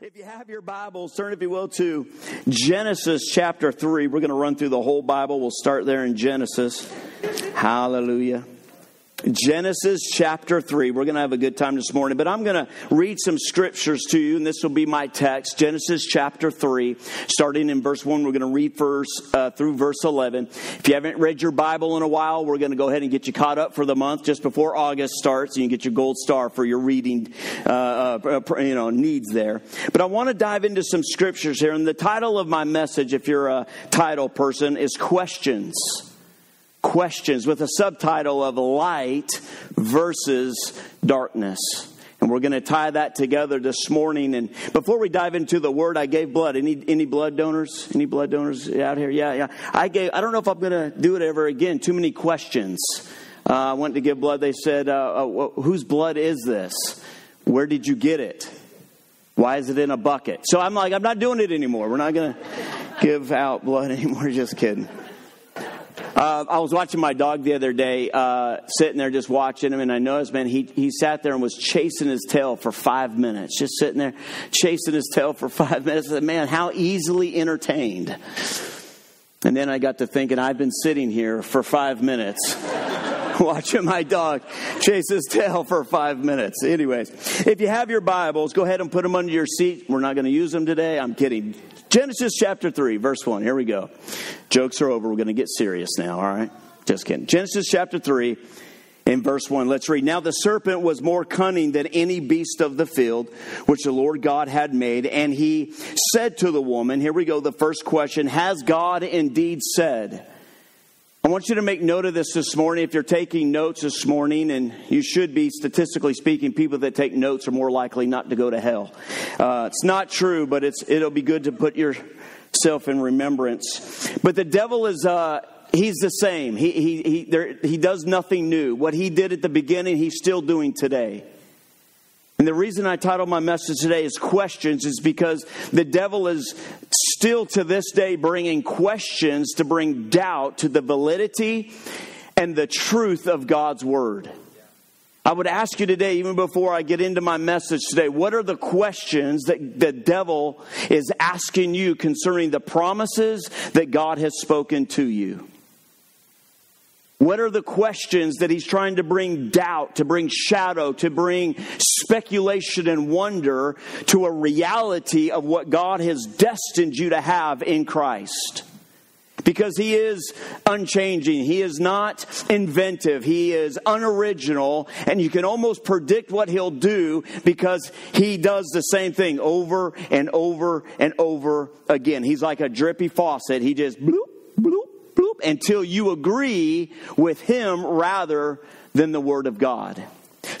If you have your Bibles, turn, if you will, to Genesis chapter 3. We're going to run through the whole Bible. We'll start there in Genesis. Hallelujah. Genesis chapter 3. We're going to have a good time this morning, but I'm going to read some scriptures to you, and this will be my text. Genesis chapter 3, starting in verse 1. We're going to read verse, uh, through verse 11. If you haven't read your Bible in a while, we're going to go ahead and get you caught up for the month just before August starts, and you get your gold star for your reading uh, uh, you know, needs there. But I want to dive into some scriptures here, and the title of my message, if you're a title person, is Questions questions with a subtitle of light versus darkness. And we're going to tie that together this morning. And before we dive into the word, I gave blood. Any any blood donors? Any blood donors out here? Yeah, yeah. I gave. I don't know if I'm going to do it ever again. Too many questions. Uh, I went to give blood. They said, uh, uh, "Whose blood is this? Where did you get it? Why is it in a bucket?" So I'm like, I'm not doing it anymore. We're not going to give out blood anymore. Just kidding. Uh, I was watching my dog the other day, uh, sitting there just watching him, and I noticed, man, he, he sat there and was chasing his tail for five minutes, just sitting there chasing his tail for five minutes. I said, man, how easily entertained. And then I got to thinking, I've been sitting here for five minutes. watching my dog chase his tail for five minutes. Anyways, if you have your Bibles, go ahead and put them under your seat. We're not going to use them today. I'm kidding. Genesis chapter 3, verse 1. Here we go. Jokes are over. We're going to get serious now, all right? Just kidding. Genesis chapter 3, in verse 1. Let's read. Now the serpent was more cunning than any beast of the field which the Lord God had made. And he said to the woman, Here we go, the first question Has God indeed said? I want you to make note of this this morning. If you're taking notes this morning, and you should be, statistically speaking, people that take notes are more likely not to go to hell. Uh, it's not true, but it's, it'll be good to put yourself in remembrance. But the devil is, uh, he's the same. He, he, he, there, he does nothing new. What he did at the beginning, he's still doing today. And the reason I titled my message today is questions is because the devil is still to this day bringing questions to bring doubt to the validity and the truth of God's word. I would ask you today, even before I get into my message today, what are the questions that the devil is asking you concerning the promises that God has spoken to you? What are the questions that he's trying to bring doubt, to bring shadow, to bring speculation and wonder to a reality of what God has destined you to have in Christ? Because he is unchanging. He is not inventive. He is unoriginal. And you can almost predict what he'll do because he does the same thing over and over and over again. He's like a drippy faucet. He just bloop, until you agree with him rather than the Word of God.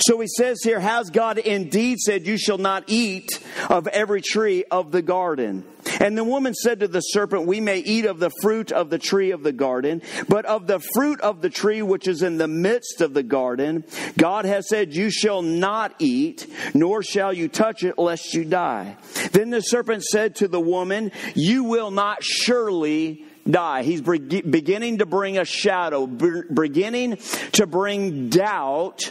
So he says here, Has God indeed said, You shall not eat of every tree of the garden? And the woman said to the serpent, We may eat of the fruit of the tree of the garden, but of the fruit of the tree which is in the midst of the garden, God has said, You shall not eat, nor shall you touch it, lest you die. Then the serpent said to the woman, You will not surely die. He's beginning to bring a shadow, beginning to bring doubt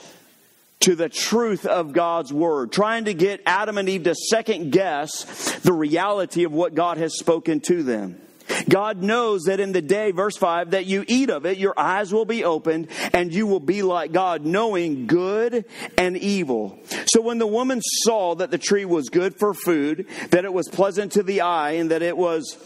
to the truth of God's word, trying to get Adam and Eve to second guess the reality of what God has spoken to them. God knows that in the day, verse 5, that you eat of it, your eyes will be opened, and you will be like God, knowing good and evil. So when the woman saw that the tree was good for food, that it was pleasant to the eye, and that it was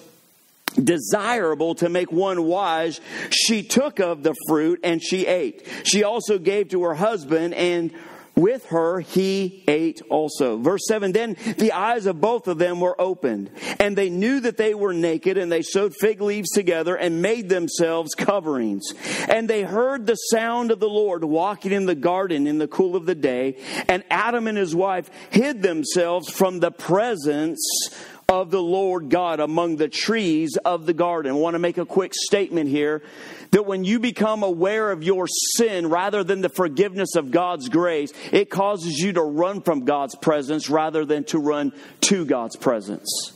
desirable to make one wise, she took of the fruit and she ate. She also gave to her husband and with her he ate also. Verse 7 Then the eyes of both of them were opened, and they knew that they were naked, and they sewed fig leaves together and made themselves coverings. And they heard the sound of the Lord walking in the garden in the cool of the day, and Adam and his wife hid themselves from the presence of the Lord God among the trees of the garden. I want to make a quick statement here that when you become aware of your sin rather than the forgiveness of God's grace, it causes you to run from God's presence rather than to run to God's presence.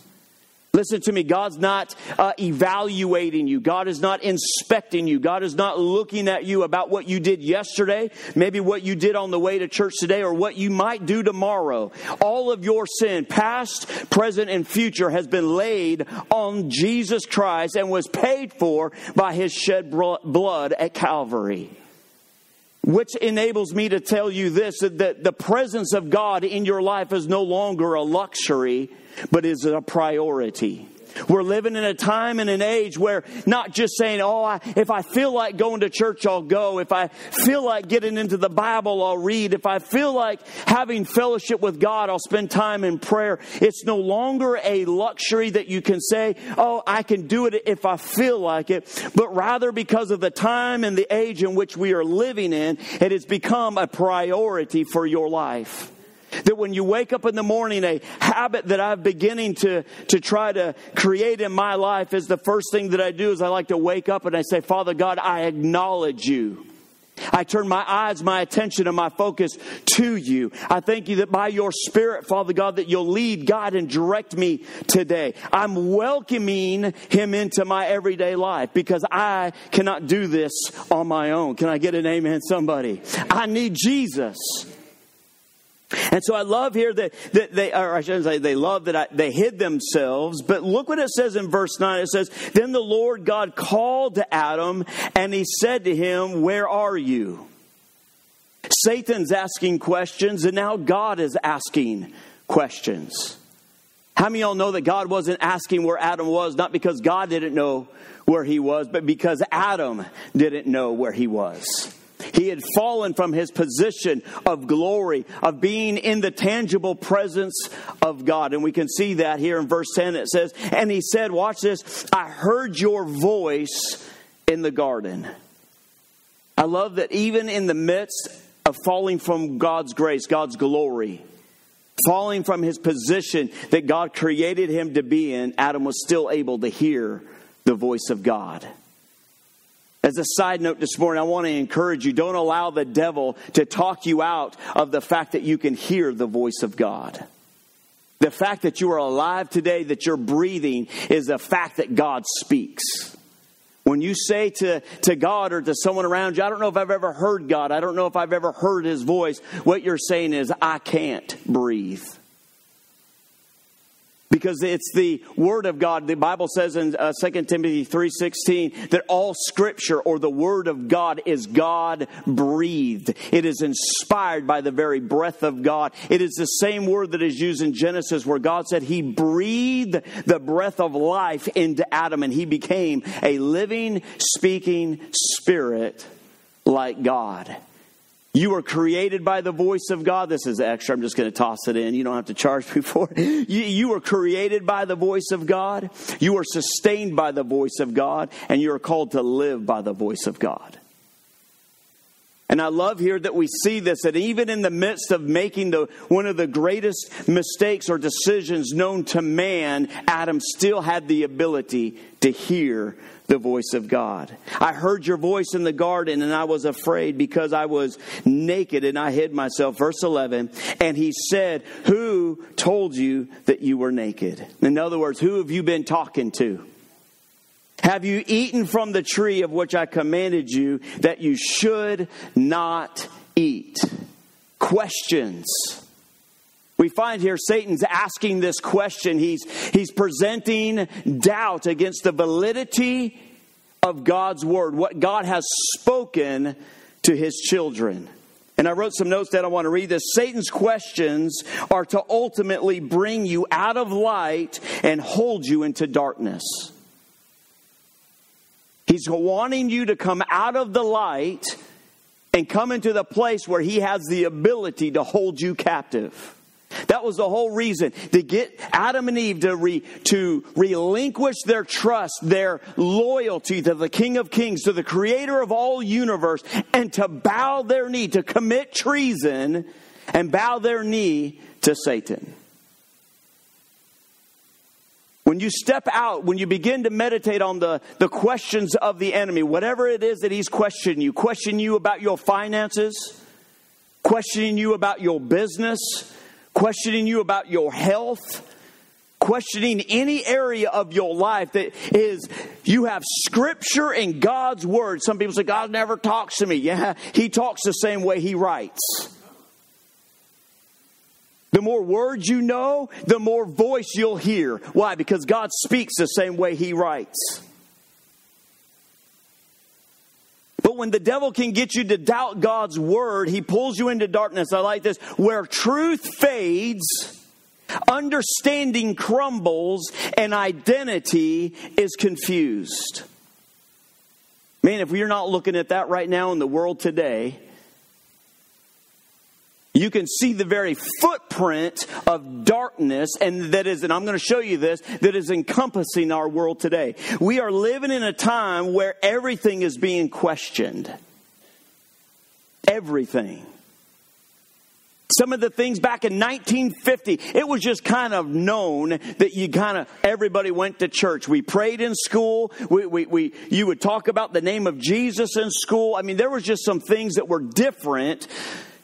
Listen to me. God's not uh, evaluating you. God is not inspecting you. God is not looking at you about what you did yesterday, maybe what you did on the way to church today, or what you might do tomorrow. All of your sin, past, present, and future, has been laid on Jesus Christ and was paid for by his shed blood at Calvary. Which enables me to tell you this that the presence of God in your life is no longer a luxury but is a priority. We're living in a time and an age where not just saying, oh, I, if I feel like going to church, I'll go. If I feel like getting into the Bible, I'll read. If I feel like having fellowship with God, I'll spend time in prayer. It's no longer a luxury that you can say, oh, I can do it if I feel like it, but rather because of the time and the age in which we are living in, it has become a priority for your life. That when you wake up in the morning, a habit that I'm beginning to, to try to create in my life is the first thing that I do is I like to wake up and I say, Father God, I acknowledge you. I turn my eyes, my attention, and my focus to you. I thank you that by your Spirit, Father God, that you'll lead, guide, and direct me today. I'm welcoming Him into my everyday life because I cannot do this on my own. Can I get an amen, somebody? I need Jesus. And so I love here that, that they, or I shouldn't say they love that I, they hid themselves, but look what it says in verse 9. It says, Then the Lord God called to Adam and he said to him, Where are you? Satan's asking questions and now God is asking questions. How many of y'all know that God wasn't asking where Adam was, not because God didn't know where he was, but because Adam didn't know where he was? He had fallen from his position of glory, of being in the tangible presence of God. And we can see that here in verse 10. It says, And he said, Watch this, I heard your voice in the garden. I love that even in the midst of falling from God's grace, God's glory, falling from his position that God created him to be in, Adam was still able to hear the voice of God. As a side note this morning, I want to encourage you don't allow the devil to talk you out of the fact that you can hear the voice of God. The fact that you are alive today, that you're breathing, is a fact that God speaks. When you say to, to God or to someone around you, I don't know if I've ever heard God, I don't know if I've ever heard his voice, what you're saying is, I can't breathe because it's the word of god. The bible says in uh, 2 timothy 3.16 that all scripture or the word of god is god breathed it is inspired by the very breath of god. It is the same word that is used in genesis where god said he breathed the breath of life into adam and he became a living speaking spirit like god you were created by the voice of God. This is extra. I'm just going to toss it in. You don't have to charge me for it. You, you were created by the voice of God. You are sustained by the voice of God. And you are called to live by the voice of God. And I love here that we see this that even in the midst of making the one of the greatest mistakes or decisions known to man, Adam still had the ability to hear the voice of God. I heard your voice in the garden and I was afraid because I was naked and I hid myself. Verse 11, and he said, Who told you that you were naked? In other words, who have you been talking to? Have you eaten from the tree of which I commanded you that you should not eat? Questions. We find here Satan's asking this question. He's, he's presenting doubt against the validity of God's word, what God has spoken to his children. And I wrote some notes that I want to read this. Satan's questions are to ultimately bring you out of light and hold you into darkness. He's wanting you to come out of the light and come into the place where He has the ability to hold you captive. That was the whole reason to get Adam and Eve to, re, to relinquish their trust, their loyalty to the King of Kings, to the Creator of all universe, and to bow their knee, to commit treason and bow their knee to Satan. When you step out, when you begin to meditate on the, the questions of the enemy, whatever it is that he's questioning you, questioning you about your finances, questioning you about your business, questioning you about your health, questioning any area of your life that is you have scripture and God's word. Some people say God never talks to me. Yeah, he talks the same way he writes. The more words you know, the more voice you'll hear. Why? Because God speaks the same way he writes. But when the devil can get you to doubt God's word, he pulls you into darkness. I like this. Where truth fades, understanding crumbles, and identity is confused. Man, if we're not looking at that right now in the world today, you can see the very footprint of darkness, and that is, and I'm going to show you this, that is encompassing our world today. We are living in a time where everything is being questioned. Everything. Some of the things back in 1950, it was just kind of known that you kind of, everybody went to church. We prayed in school. We, we, we, you would talk about the name of Jesus in school. I mean, there was just some things that were different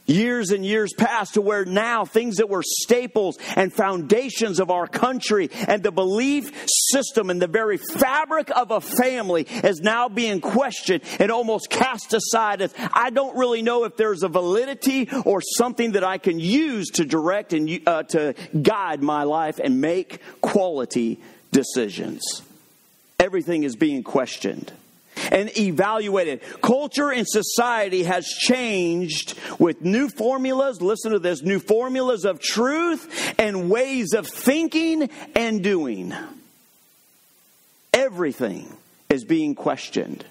years and years past to where now things that were staples and foundations of our country and the belief system and the very fabric of a family is now being questioned and almost cast aside as I don't really know if there's a validity or something that I can use to direct and uh, to guide my life and make quality decisions. Everything is being questioned and evaluated. Culture and society has changed with new formulas, listen to this, new formulas of truth and ways of thinking and doing. Everything is being questioned.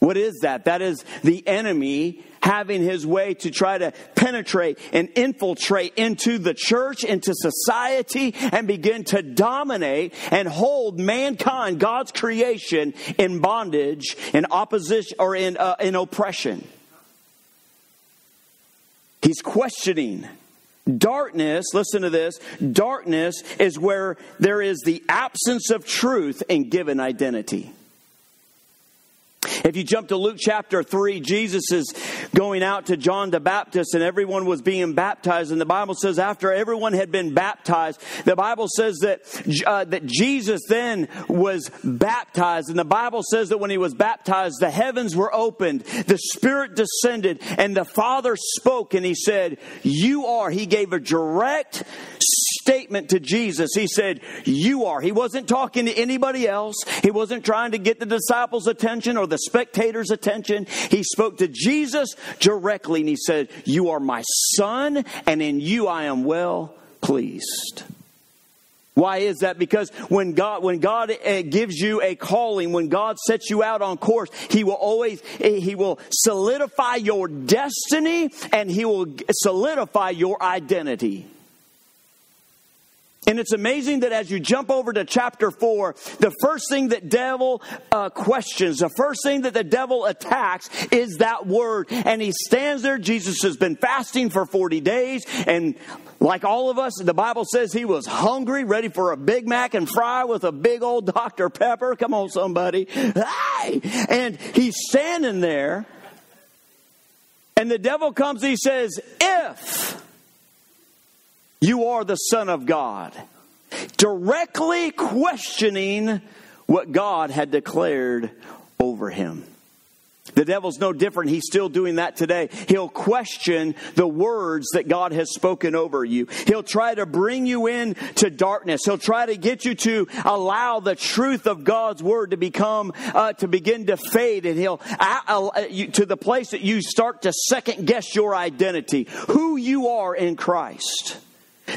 What is that? That is the enemy having his way to try to penetrate and infiltrate into the church, into society, and begin to dominate and hold mankind, God's creation, in bondage, in opposition, or in, uh, in oppression. He's questioning. Darkness, listen to this darkness is where there is the absence of truth in given identity. If you jump to Luke chapter 3, Jesus is going out to John the Baptist and everyone was being baptized. And the Bible says after everyone had been baptized, the Bible says that, uh, that Jesus then was baptized. And the Bible says that when he was baptized, the heavens were opened, the Spirit descended, and the Father spoke and he said, You are. He gave a direct statement to Jesus. He said, You are. He wasn't talking to anybody else. He wasn't trying to get the disciples' attention or the spectators' attention. He spoke to Jesus directly and he said, You are my son, and in you I am well pleased. Why is that? Because when God, when God uh, gives you a calling, when God sets you out on course, He will always, He will solidify your destiny and He will solidify your identity. And it's amazing that as you jump over to chapter 4, the first thing that devil uh, questions, the first thing that the devil attacks is that word. And he stands there. Jesus has been fasting for 40 days. And like all of us, the Bible says he was hungry, ready for a Big Mac and fry with a big old Dr. Pepper. Come on, somebody. Hey! And he's standing there. And the devil comes, he says, If you are the Son of God. Directly questioning what God had declared over him. The devil's no different. He's still doing that today. He'll question the words that God has spoken over you. He'll try to bring you in to darkness. He'll try to get you to allow the truth of God's word to become, uh, to begin to fade. And he'll, uh, uh, to the place that you start to second guess your identity, who you are in Christ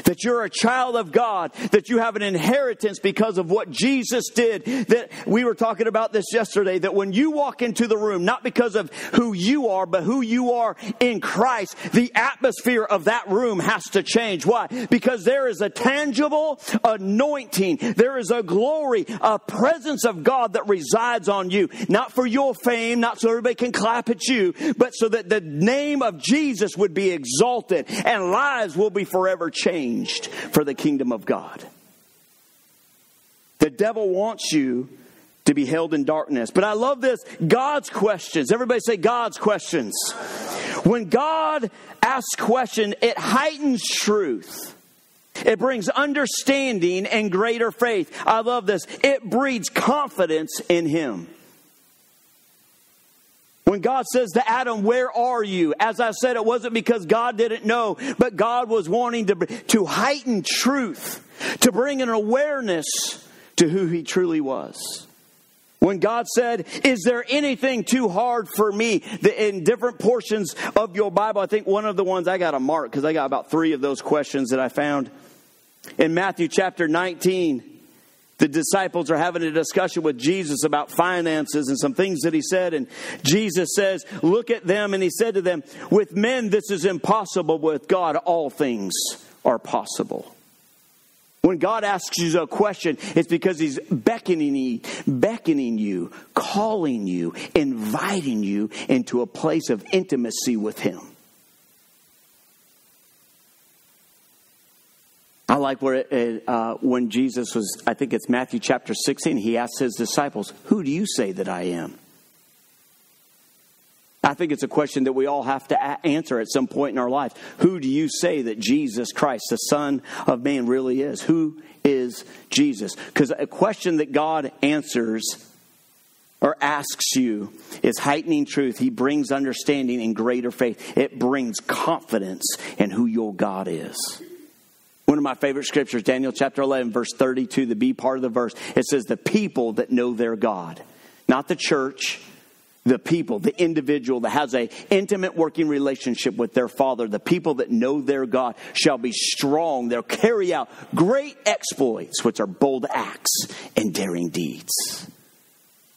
that you're a child of God, that you have an inheritance because of what Jesus did. That we were talking about this yesterday, that when you walk into the room, not because of who you are, but who you are in Christ, the atmosphere of that room has to change. Why? Because there is a tangible anointing. There is a glory, a presence of God that resides on you. Not for your fame, not so everybody can clap at you, but so that the name of Jesus would be exalted and lives will be forever changed for the kingdom of God. The devil wants you to be held in darkness. But I love this God's questions. Everybody say God's questions. When God asks question, it heightens truth. It brings understanding and greater faith. I love this. It breeds confidence in Him. When God says to Adam, Where are you? As I said, it wasn't because God didn't know, but God was wanting to, to heighten truth, to bring an awareness to who He truly was. When God said, Is there anything too hard for me? In different portions of your Bible, I think one of the ones I got a mark because I got about three of those questions that I found. In Matthew chapter 19, the disciples are having a discussion with Jesus about finances and some things that he said. And Jesus says, Look at them. And he said to them, With men this is impossible, with God all things are possible. When God asks you a question, it's because He's beckoning you, beckoning you, calling you, inviting you into a place of intimacy with Him. I like where it, uh, when Jesus was, I think it's Matthew chapter 16, he asked his disciples, Who do you say that I am? I think it's a question that we all have to a- answer at some point in our life. Who do you say that Jesus Christ, the Son of Man, really is? Who is Jesus? Because a question that God answers or asks you is heightening truth. He brings understanding and greater faith. It brings confidence in who your God is. One of my favorite scriptures, Daniel chapter 11, verse 32, the B part of the verse, it says, The people that know their God, not the church, the people, the individual that has a intimate working relationship with their father, the people that know their God shall be strong. They'll carry out great exploits, which are bold acts and daring deeds.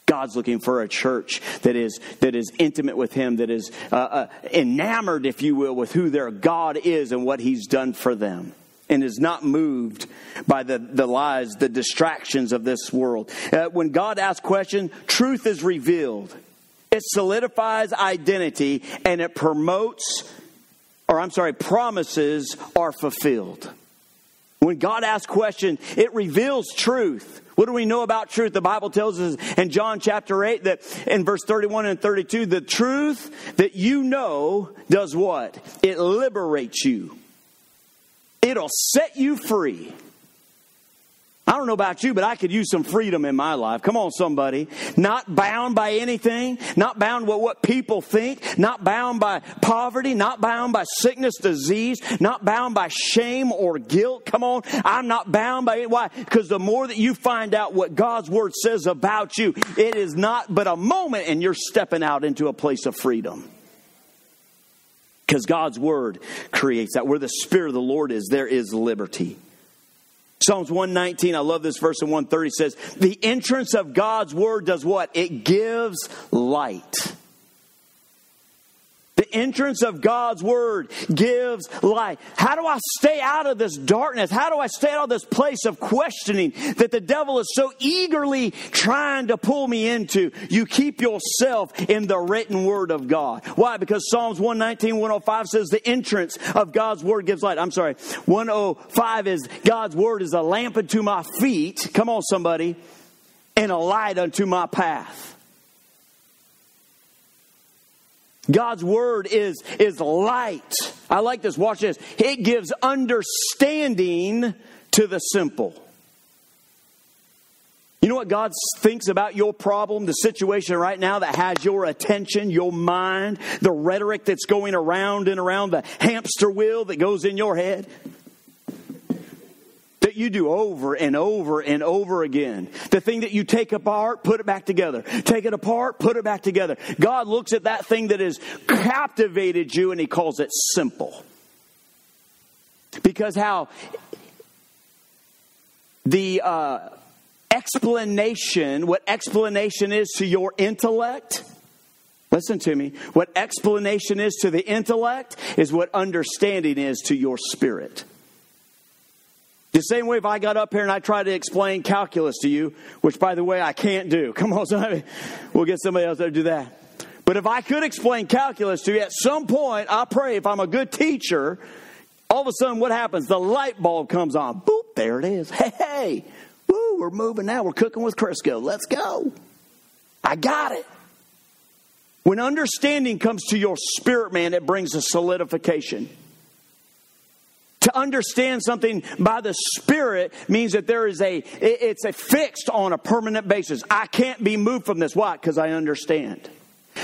God's looking for a church that is that is intimate with Him, that is uh, uh, enamored, if you will, with who their God is and what He's done for them and is not moved by the, the lies, the distractions of this world. Uh, when God asks questions, truth is revealed. It solidifies identity and it promotes, or I'm sorry, promises are fulfilled. When God asks questions, it reveals truth. What do we know about truth? The Bible tells us in John chapter 8 that in verse 31 and 32, the truth that you know does what? It liberates you. It'll set you free. I don't know about you, but I could use some freedom in my life. Come on, somebody. Not bound by anything, not bound by what people think, not bound by poverty, not bound by sickness, disease, not bound by shame or guilt. Come on. I'm not bound by it. Why? Because the more that you find out what God's word says about you, it is not but a moment and you're stepping out into a place of freedom. Because God's word creates that. Where the Spirit of the Lord is, there is liberty. Psalms 119, I love this verse in 130 says, The entrance of God's word does what? It gives light. Entrance of God's word gives light. How do I stay out of this darkness? How do I stay out of this place of questioning that the devil is so eagerly trying to pull me into? You keep yourself in the written word of God. Why? Because Psalms 119, 105 says the entrance of God's word gives light. I'm sorry. 105 is God's word is a lamp unto my feet. Come on, somebody. And a light unto my path. God's word is, is light. I like this. Watch this. It gives understanding to the simple. You know what God thinks about your problem, the situation right now that has your attention, your mind, the rhetoric that's going around and around the hamster wheel that goes in your head? You do over and over and over again. The thing that you take apart, put it back together. Take it apart, put it back together. God looks at that thing that has captivated you and He calls it simple. Because how the uh, explanation, what explanation is to your intellect, Listen to me. What explanation is to the intellect is what understanding is to your spirit. The same way if I got up here and I tried to explain calculus to you, which by the way I can't do. Come on, somebody. We'll get somebody else to do that. But if I could explain calculus to you, at some point, I pray if I'm a good teacher, all of a sudden what happens? The light bulb comes on. Boop, there it is. Hey, hey. Woo, we're moving now. We're cooking with Crisco. Let's go. I got it. When understanding comes to your spirit, man, it brings a solidification To understand something by the Spirit means that there is a, it's a fixed on a permanent basis. I can't be moved from this. Why? Because I understand.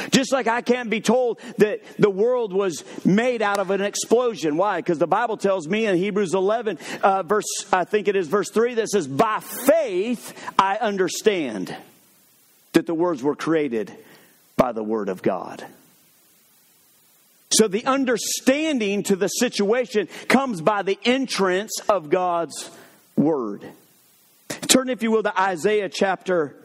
Just like I can't be told that the world was made out of an explosion. Why? Because the Bible tells me in Hebrews 11, uh, verse, I think it is verse 3, that says, By faith I understand that the words were created by the Word of God. So the understanding to the situation comes by the entrance of God's Word. Turn, if you will, to Isaiah chapter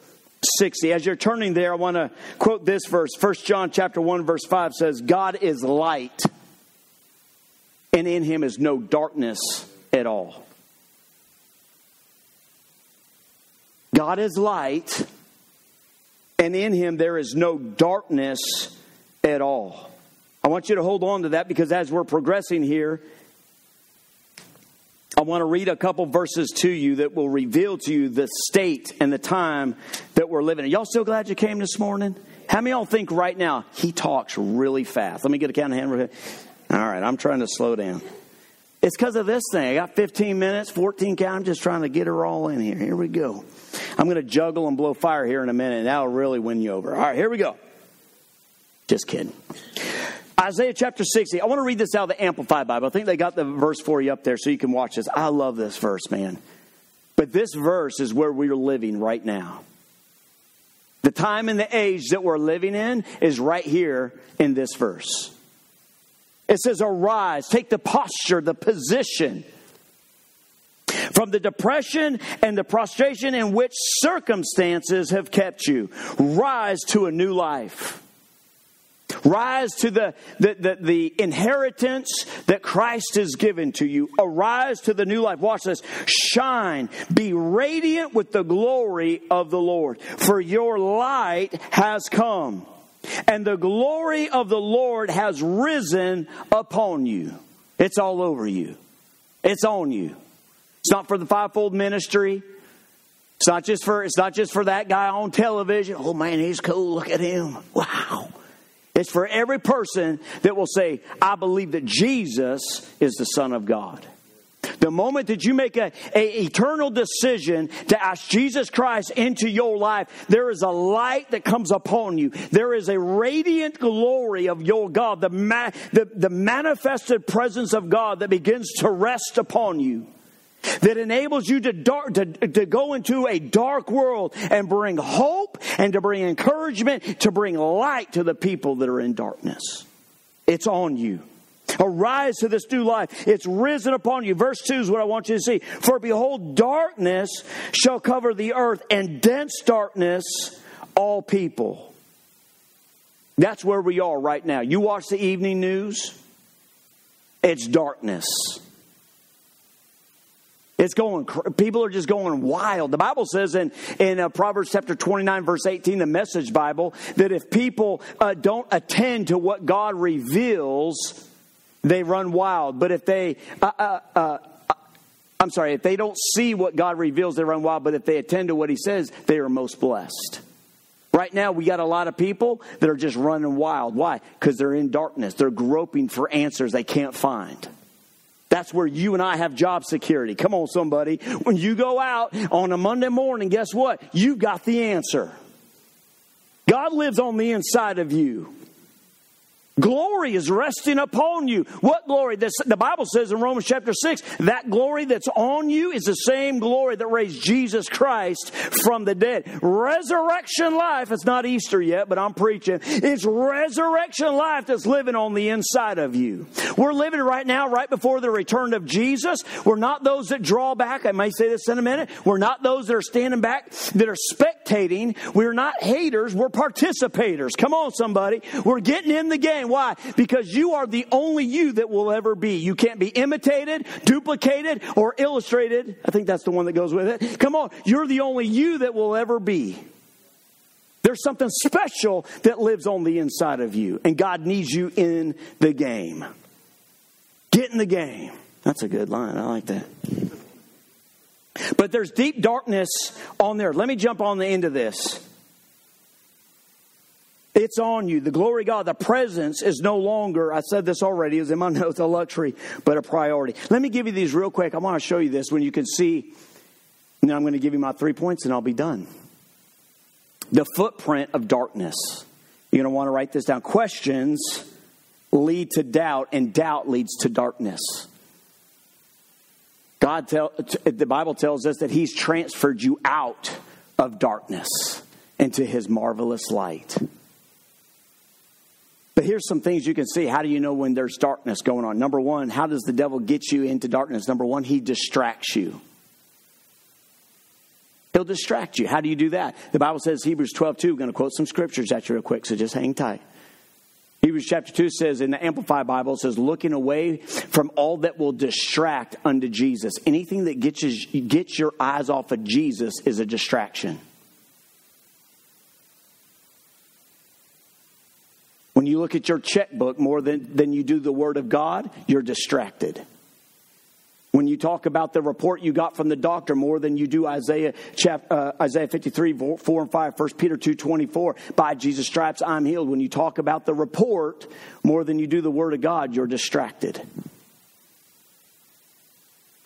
60. As you're turning there, I want to quote this verse. 1 John chapter 1 verse 5 says, "God is light, and in him is no darkness at all." God is light, and in him there is no darkness at all. I want you to hold on to that because as we're progressing here, I want to read a couple verses to you that will reveal to you the state and the time that we're living in. Y'all still glad you came this morning? How many y'all think right now he talks really fast? Let me get a count of hand. All right, I'm trying to slow down. It's because of this thing. I got 15 minutes, 14 count. I'm just trying to get her all in here. Here we go. I'm going to juggle and blow fire here in a minute, and that'll really win you over. All right, here we go. Just kidding. Isaiah chapter 60. I want to read this out of the Amplified Bible. I think they got the verse for you up there so you can watch this. I love this verse, man. But this verse is where we're living right now. The time and the age that we're living in is right here in this verse. It says, Arise, take the posture, the position from the depression and the prostration in which circumstances have kept you. Rise to a new life. Rise to the, the, the, the, inheritance that Christ has given to you. Arise to the new life. Watch this. Shine. Be radiant with the glory of the Lord. For your light has come, and the glory of the Lord has risen upon you. It's all over you, it's on you. It's not for the fivefold ministry. It's not just for it's not just for that guy on television. Oh man, he's cool. Look at him. Wow. It's for every person that will say, I believe that Jesus is the Son of God. The moment that you make a, a, eternal decision to ask Jesus Christ into your life, there is a light that comes upon you. There is a radiant glory of your God, the, ma- the, the manifested presence of God that begins to rest upon you that enables you to, dark, to, to go into a dark world and bring hope and to bring encouragement, to bring light to the people that are in darkness. It's on you. Arise to this new life. It's risen upon you. Verse 2 is what I want you to see. For behold, darkness shall cover the earth, and dense darkness all people. That's where we are right now. You watch the evening news, it's darkness. It's going, people are just going wild. The Bible says in, in uh, Proverbs chapter 29, verse 18, the message Bible, that if people uh, don't attend to what God reveals, they run wild. But if they, uh, uh, uh, I'm sorry, if they don't see what God reveals, they run wild. But if they attend to what He says, they are most blessed. Right now, we got a lot of people that are just running wild. Why? Because they're in darkness. They're groping for answers they can't find. That's where you and I have job security. Come on, somebody. When you go out on a Monday morning, guess what? You've got the answer. God lives on the inside of you. Glory is resting upon you. What glory? This, the Bible says in Romans chapter 6 that glory that's on you is the same glory that raised Jesus Christ from the dead. Resurrection life, it's not Easter yet, but I'm preaching. It's resurrection life that's living on the inside of you. We're living right now, right before the return of Jesus. We're not those that draw back. I may say this in a minute. We're not those that are standing back, that are spectating. We're not haters. We're participators. Come on, somebody. We're getting in the game. Why? Because you are the only you that will ever be. You can't be imitated, duplicated, or illustrated. I think that's the one that goes with it. Come on. You're the only you that will ever be. There's something special that lives on the inside of you, and God needs you in the game. Get in the game. That's a good line. I like that. But there's deep darkness on there. Let me jump on the end of this. It's on you. The glory of God, the presence is no longer, I said this already, is in my notes, a luxury, but a priority. Let me give you these real quick. I want to show you this when you can see. Then I'm going to give you my three points and I'll be done. The footprint of darkness. You're going to want to write this down. Questions lead to doubt, and doubt leads to darkness. God tell, the Bible tells us that He's transferred you out of darkness into His marvelous light. But here's some things you can see. How do you know when there's darkness going on? Number one, how does the devil get you into darkness? Number one, he distracts you. He'll distract you. How do you do that? The Bible says Hebrews 12 2. I'm going to quote some scriptures at you real quick, so just hang tight. Hebrews chapter 2 says in the Amplified Bible, it says, looking away from all that will distract unto Jesus. Anything that gets, you, gets your eyes off of Jesus is a distraction. When you look at your checkbook more than, than you do the Word of God, you're distracted. When you talk about the report you got from the doctor more than you do Isaiah chapter, uh, Isaiah 53, 4 and 5, 1 Peter 2, 24, by Jesus' stripes I'm healed. When you talk about the report more than you do the Word of God, you're distracted.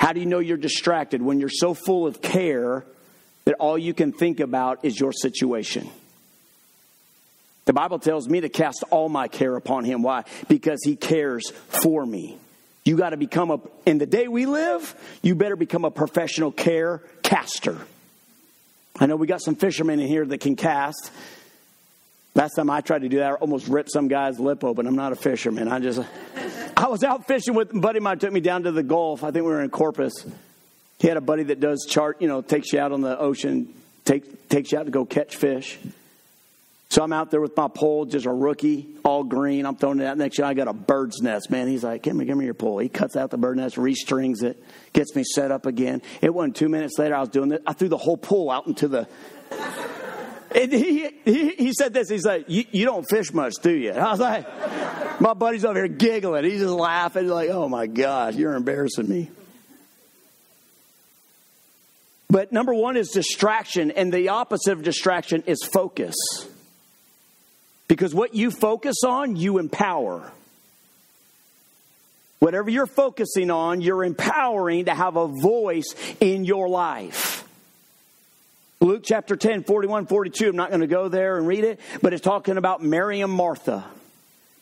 How do you know you're distracted? When you're so full of care that all you can think about is your situation. The Bible tells me to cast all my care upon Him. Why? Because He cares for me. You got to become a, in the day we live, you better become a professional care caster. I know we got some fishermen in here that can cast. Last time I tried to do that, I almost ripped some guy's lip open. I'm not a fisherman. I just, I was out fishing with a buddy of mine, took me down to the Gulf. I think we were in Corpus. He had a buddy that does chart, you know, takes you out on the ocean, take, takes you out to go catch fish. So I'm out there with my pole, just a rookie, all green. I'm throwing it out. Next year, I got a bird's nest, man. He's like, give me, give me your pole. He cuts out the bird nest, restrings it, gets me set up again. It wasn't two minutes later, I was doing it. I threw the whole pole out into the. And he, he, he said this. He's like, you, don't fish much, do you? And I was like, my buddy's over here giggling. He's just laughing, like, oh my God, you're embarrassing me. But number one is distraction, and the opposite of distraction is focus. Because what you focus on, you empower. Whatever you're focusing on, you're empowering to have a voice in your life. Luke chapter 10, 41, 42. I'm not going to go there and read it, but it's talking about Mary and Martha.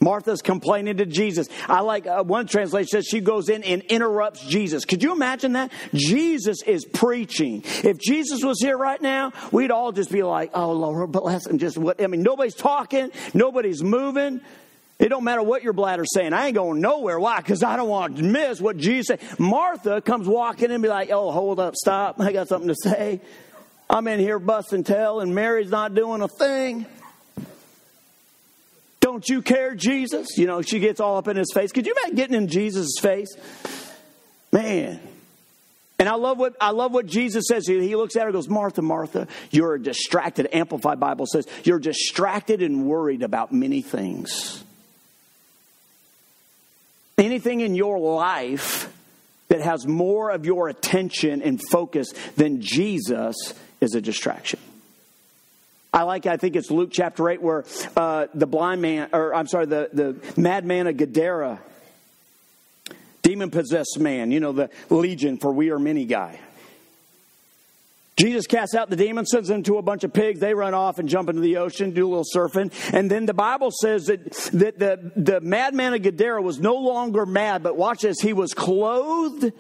Martha's complaining to Jesus. I like uh, one translation says she goes in and interrupts Jesus. Could you imagine that? Jesus is preaching. If Jesus was here right now, we'd all just be like, "Oh Lord, bless him." Just what? I mean, nobody's talking, nobody's moving. It don't matter what your bladder's saying. I ain't going nowhere. Why? Because I don't want to miss what Jesus said. Martha comes walking in and be like, "Oh, hold up, stop! I got something to say." I'm in here busting tail, and Mary's not doing a thing. Don't you care, Jesus? You know, she gets all up in his face. Could you imagine getting in Jesus' face? Man. And I love what I love what Jesus says. He looks at her and goes, Martha, Martha, you're distracted. Amplified Bible says, you're distracted and worried about many things. Anything in your life that has more of your attention and focus than Jesus is a distraction. I like, I think it's Luke chapter 8, where uh, the blind man, or I'm sorry, the, the madman of Gadara, demon possessed man, you know, the legion for we are many guy. Jesus casts out the demon, sends them to a bunch of pigs. They run off and jump into the ocean, do a little surfing. And then the Bible says that, that the, the madman of Gadara was no longer mad, but watch this, he was clothed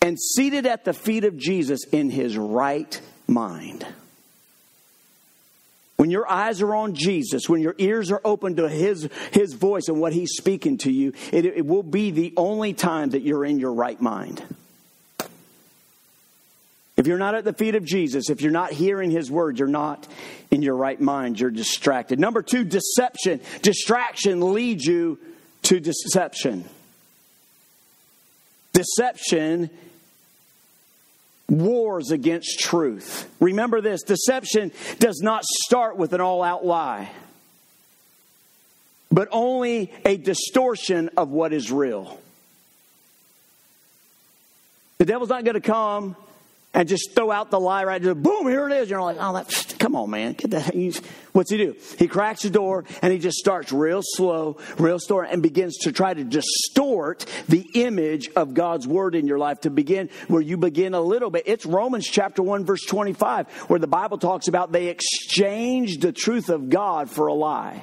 and seated at the feet of Jesus in his right mind. When your eyes are on Jesus, when your ears are open to His, His voice and what He's speaking to you, it, it will be the only time that you're in your right mind. If you're not at the feet of Jesus, if you're not hearing His word, you're not in your right mind. You're distracted. Number two, deception. Distraction leads you to deception. Deception wars against truth. Remember this deception does not start with an all out lie, but only a distortion of what is real. The devil's not going to come and just throw out the lie right there. Boom, here it is. You're like, oh, that, come on, man. Get that. What's he do? He cracks the door and he just starts real slow, real slow, and begins to try to distort the image of God's word in your life to begin where you begin a little bit. It's Romans chapter 1, verse 25, where the Bible talks about they exchanged the truth of God for a lie.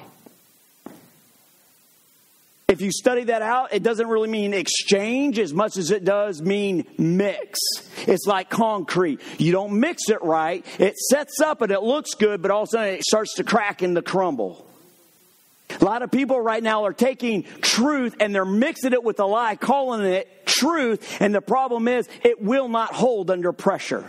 If you study that out, it doesn't really mean exchange as much as it does mean mix. It's like concrete. You don't mix it right, it sets up and it looks good, but all of a sudden it starts to crack and to crumble. A lot of people right now are taking truth and they're mixing it with a lie, calling it truth, and the problem is it will not hold under pressure.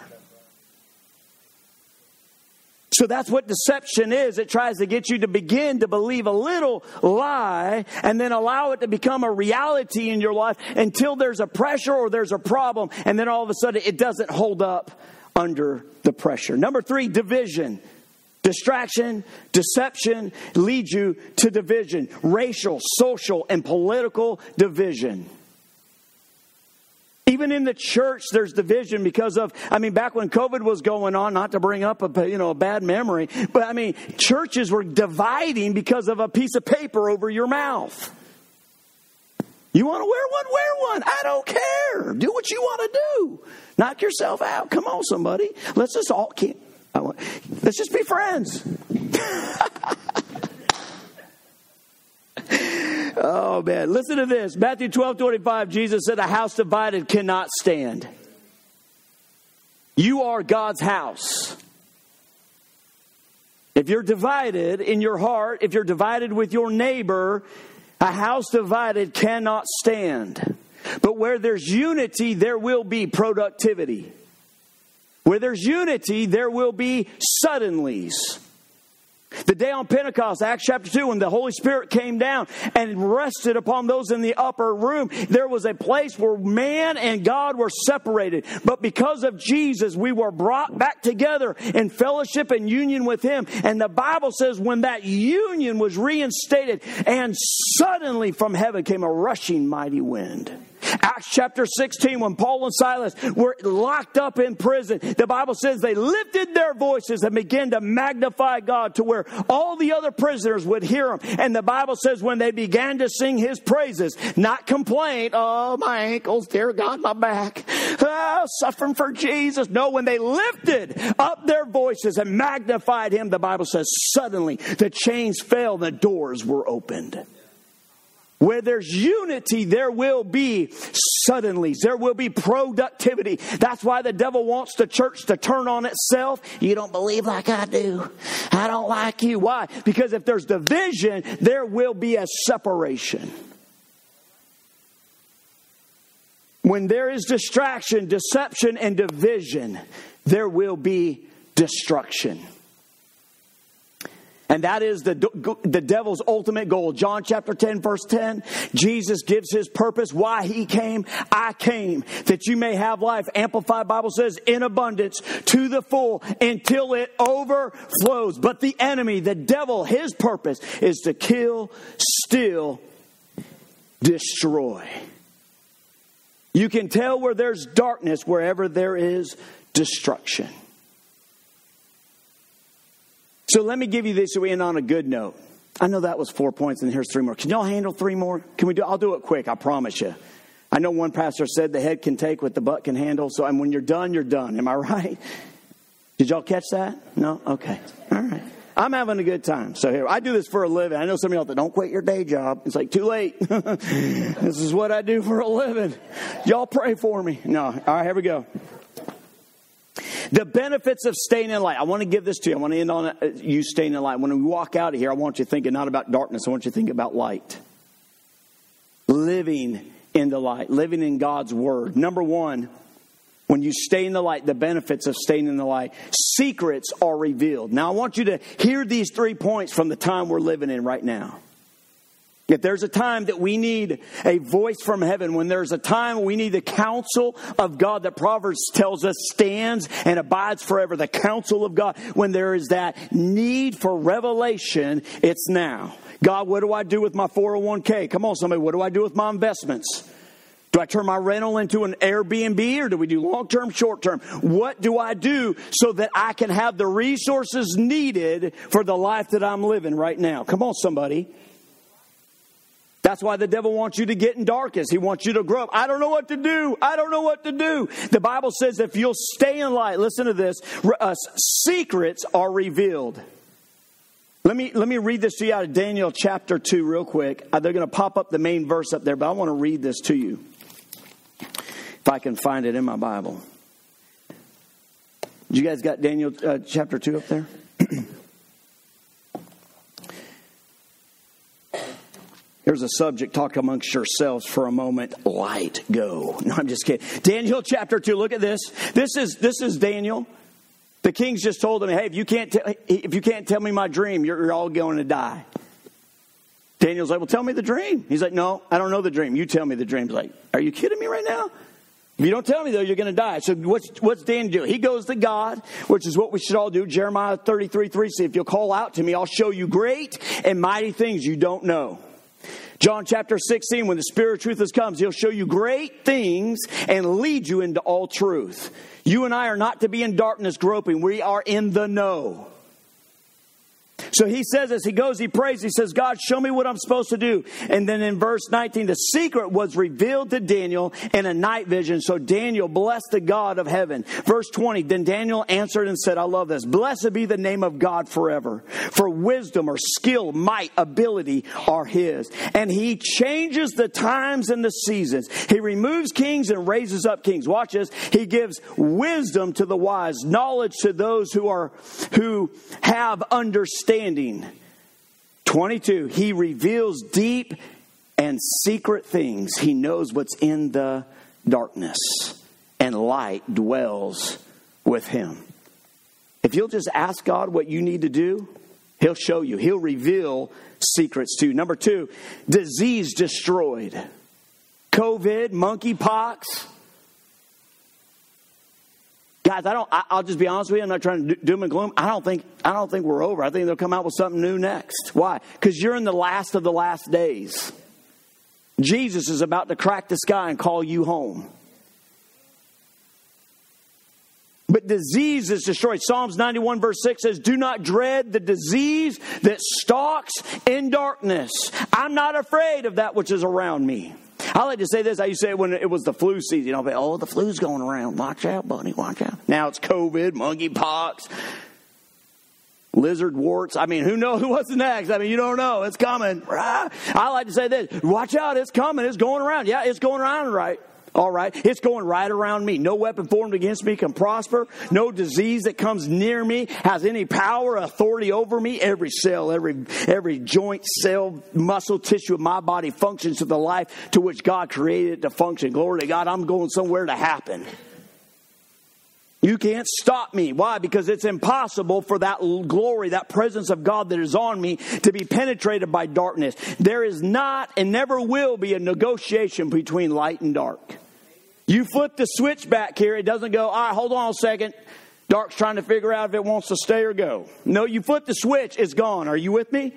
So that's what deception is. It tries to get you to begin to believe a little lie and then allow it to become a reality in your life until there's a pressure or there's a problem. And then all of a sudden it doesn't hold up under the pressure. Number three, division. Distraction, deception leads you to division, racial, social, and political division. Even in the church, there's division because of, I mean, back when COVID was going on, not to bring up a, you know, a bad memory, but I mean, churches were dividing because of a piece of paper over your mouth. You want to wear one? Wear one. I don't care. Do what you want to do. Knock yourself out. Come on, somebody. Let's just all keep, let's just be friends. Oh, man. Listen to this. Matthew 12 25, Jesus said, A house divided cannot stand. You are God's house. If you're divided in your heart, if you're divided with your neighbor, a house divided cannot stand. But where there's unity, there will be productivity. Where there's unity, there will be suddenlies. The day on Pentecost, Acts chapter 2, when the Holy Spirit came down and rested upon those in the upper room, there was a place where man and God were separated. But because of Jesus, we were brought back together in fellowship and union with Him. And the Bible says when that union was reinstated, and suddenly from heaven came a rushing mighty wind. Acts chapter 16, when Paul and Silas were locked up in prison, the Bible says they lifted their voices and began to magnify God to where all the other prisoners would hear them. And the Bible says when they began to sing his praises, not complain, oh, my ankles, dear God, my back, oh, suffering for Jesus. No, when they lifted up their voices and magnified him, the Bible says suddenly the chains fell the doors were opened. Where there's unity, there will be suddenlies. There will be productivity. That's why the devil wants the church to turn on itself. You don't believe like I do. I don't like you. Why? Because if there's division, there will be a separation. When there is distraction, deception, and division, there will be destruction. And that is the, the devil's ultimate goal. John chapter 10, verse 10, Jesus gives his purpose, why he came. I came that you may have life. Amplified Bible says, in abundance to the full until it overflows. But the enemy, the devil, his purpose is to kill, steal, destroy. You can tell where there's darkness wherever there is destruction. So let me give you this so we end on a good note. I know that was four points, and here's three more. Can y'all handle three more? Can we do? I'll do it quick. I promise you. I know one pastor said the head can take what the butt can handle. So, and when you're done, you're done. Am I right? Did y'all catch that? No. Okay. All right. I'm having a good time. So here, I do this for a living. I know some of y'all that don't quit your day job. It's like too late. this is what I do for a living. Y'all pray for me. No. All right. Here we go. The benefits of staying in light. I want to give this to you. I want to end on uh, you staying in light. When we walk out of here, I want you thinking not about darkness. I want you to think about light. Living in the light, living in God's word. Number one, when you stay in the light, the benefits of staying in the light, secrets are revealed. Now, I want you to hear these three points from the time we're living in right now. If there's a time that we need a voice from heaven, when there's a time we need the counsel of God that Proverbs tells us stands and abides forever, the counsel of God, when there is that need for revelation, it's now. God, what do I do with my 401k? Come on, somebody, what do I do with my investments? Do I turn my rental into an Airbnb or do we do long term, short term? What do I do so that I can have the resources needed for the life that I'm living right now? Come on, somebody. That's why the devil wants you to get in darkness. He wants you to grow up. I don't know what to do. I don't know what to do. The Bible says if you'll stay in light, listen to this, uh, secrets are revealed. Let me, let me read this to you out of Daniel chapter 2 real quick. Uh, they're going to pop up the main verse up there, but I want to read this to you if I can find it in my Bible. You guys got Daniel uh, chapter 2 up there? Here's a subject, talk amongst yourselves for a moment. Light go. No, I'm just kidding. Daniel chapter 2, look at this. This is, this is Daniel. The king's just told him, hey, if you can't, t- if you can't tell me my dream, you're, you're all going to die. Daniel's like, well, tell me the dream. He's like, no, I don't know the dream. You tell me the dream. He's like, are you kidding me right now? If you don't tell me, though, you're going to die. So what's, what's Dan do? He goes to God, which is what we should all do. Jeremiah 33, 3 says, if you'll call out to me, I'll show you great and mighty things you don't know. John chapter 16, when the Spirit of truth has comes, He'll show you great things and lead you into all truth. You and I are not to be in darkness groping. We are in the know. So he says, as he goes, he prays, he says, God, show me what I'm supposed to do. And then in verse 19, the secret was revealed to Daniel in a night vision. So Daniel blessed the God of heaven. Verse 20, then Daniel answered and said, I love this. Blessed be the name of God forever. For wisdom or skill, might, ability are his. And he changes the times and the seasons. He removes kings and raises up kings. Watch this. He gives wisdom to the wise, knowledge to those who are, who have understanding understanding. 22, he reveals deep and secret things. He knows what's in the darkness, and light dwells with him. If you'll just ask God what you need to do, He'll show you. He'll reveal secrets to you. Number two, disease destroyed. COVID, monkeypox, Guys, I don't. I, will just be honest with you. I'm not trying to do, doom and gloom. I don't think. I don't think we're over. I think they'll come out with something new next. Why? Because you're in the last of the last days. Jesus is about to crack the sky and call you home. But disease is destroyed. Psalms 91, verse 6 says, Do not dread the disease that stalks in darkness. I'm not afraid of that which is around me. I like to say this. I used to say when it was the flu season. I'll be, oh, the flu's going around. Watch out, buddy. Watch out. Now it's COVID, monkeypox, lizard warts. I mean, who knows what's next? I mean, you don't know. It's coming. I like to say this. Watch out. It's coming. It's going around. Yeah, it's going around right. All right. It's going right around me. No weapon formed against me can prosper. No disease that comes near me has any power, authority over me. Every cell, every, every joint, cell, muscle, tissue of my body functions to the life to which God created it to function. Glory to God. I'm going somewhere to happen. You can't stop me. Why? Because it's impossible for that glory, that presence of God that is on me to be penetrated by darkness. There is not and never will be a negotiation between light and dark. You flip the switch back here, it doesn't go, all right, hold on a second. Dark's trying to figure out if it wants to stay or go. No, you flip the switch, it's gone. Are you with me?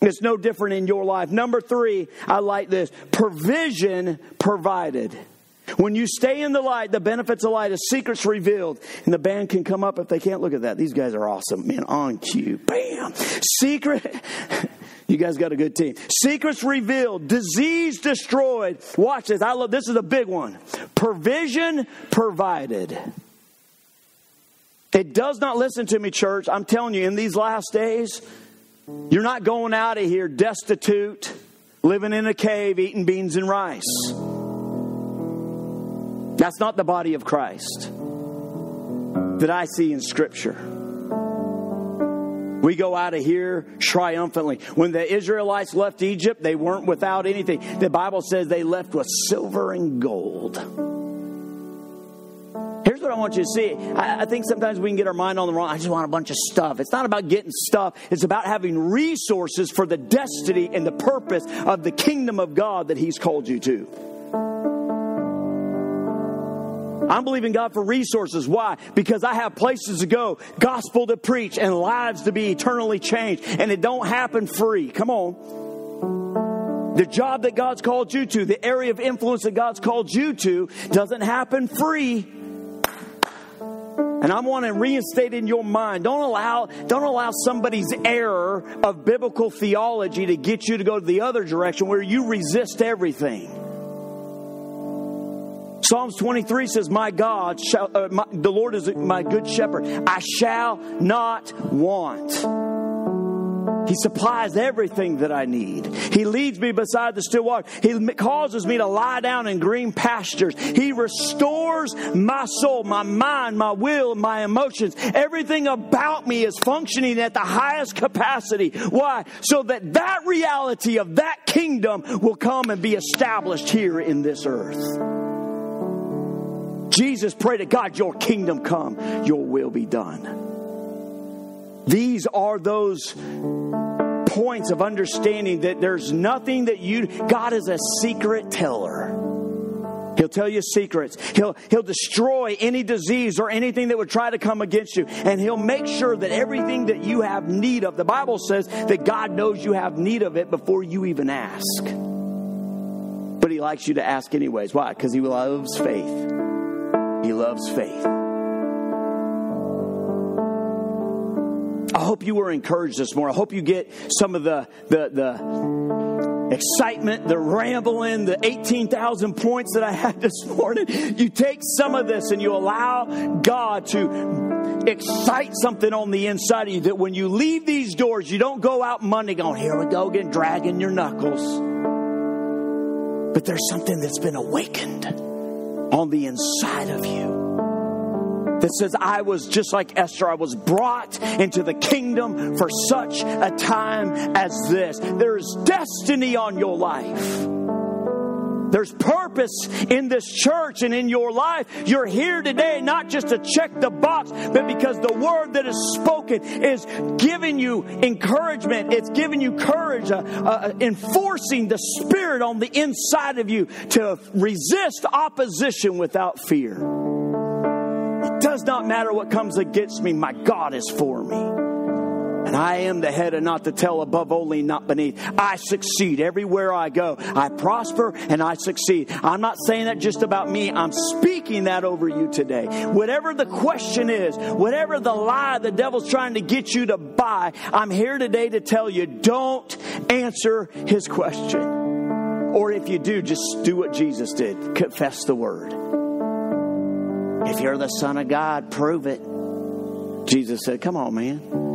It's no different in your life. Number three, I like this provision provided. When you stay in the light, the benefits of light, a secret's revealed. And the band can come up if they can't look at that. These guys are awesome. Man, on cue. Bam. Secret. You guys got a good team. Secrets revealed, disease destroyed. Watch this. I love this is a big one. Provision provided. It does not listen to me, church. I'm telling you, in these last days, you're not going out of here destitute, living in a cave, eating beans and rice. That's not the body of Christ that I see in Scripture. We go out of here triumphantly. When the Israelites left Egypt, they weren't without anything. The Bible says they left with silver and gold. Here's what I want you to see. I, I, think sometimes we can get our mind on the wrong. I just want a bunch of stuff. It's not about getting stuff, it's about having resources for the destiny and the purpose of the kingdom of God that He's called you to. I'm believing God for resources. Why? Because I have places to go, gospel to preach, and lives to be eternally changed. And it don't happen free. Come on. The job that God's called you to, the area of influence that God's called you to, doesn't happen free. And I want to reinstate in your mind. Don't allow, don't allow somebody's error of biblical theology to get you to go to the other direction where you resist everything. Psalms 23 says, My God, shall, uh, my, the Lord is my good shepherd. I shall not want. He supplies everything that I need. He leads me beside the still water. He causes me to lie down in green pastures. He restores my soul, my mind, my will, my emotions. Everything about me is functioning at the highest capacity. Why? So that that reality of that kingdom will come and be established here in this earth. Jesus prayed to God, Your kingdom come, Your will be done. These are those points of understanding that there's nothing that you, God is a secret teller. He'll tell you secrets. He'll, he'll destroy any disease or anything that would try to come against you. And he'll make sure that everything that you have need of, the Bible says that God knows you have need of it before you even ask. But he likes you to ask anyways. Why? Because he loves faith. He loves faith. I hope you were encouraged this morning. I hope you get some of the, the, the excitement, the rambling, the 18,000 points that I had this morning. You take some of this and you allow God to excite something on the inside of you that when you leave these doors, you don't go out Monday going, here we go again, dragging your knuckles. But there's something that's been awakened on the inside of you that says, I was just like Esther, I was brought into the kingdom for such a time as this. There's destiny on your life. There's purpose in this church and in your life. You're here today not just to check the box, but because the word that is spoken is giving you encouragement. It's giving you courage, uh, uh, enforcing the spirit on the inside of you to resist opposition without fear. It does not matter what comes against me, my God is for me. And I am the head and not the tail, above only, not beneath. I succeed everywhere I go. I prosper and I succeed. I'm not saying that just about me. I'm speaking that over you today. Whatever the question is, whatever the lie the devil's trying to get you to buy, I'm here today to tell you don't answer his question. Or if you do, just do what Jesus did confess the word. If you're the Son of God, prove it. Jesus said, Come on, man.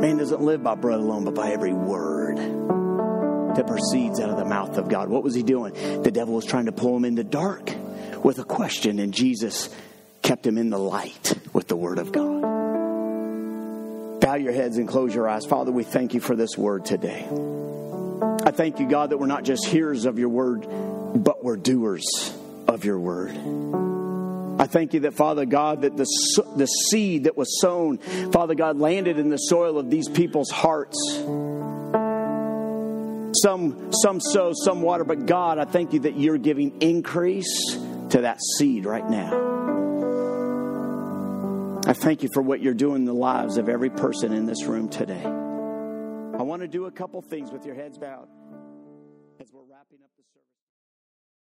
Man doesn't live by bread alone, but by every word that proceeds out of the mouth of God. What was he doing? The devil was trying to pull him in the dark with a question, and Jesus kept him in the light with the word of God. Bow your heads and close your eyes. Father, we thank you for this word today. I thank you, God, that we're not just hearers of your word, but we're doers of your word. I thank you that, Father God, that the, the seed that was sown, Father God, landed in the soil of these people's hearts. Some, some sow, some water, but God, I thank you that you're giving increase to that seed right now. I thank you for what you're doing in the lives of every person in this room today. I want to do a couple things with your heads bowed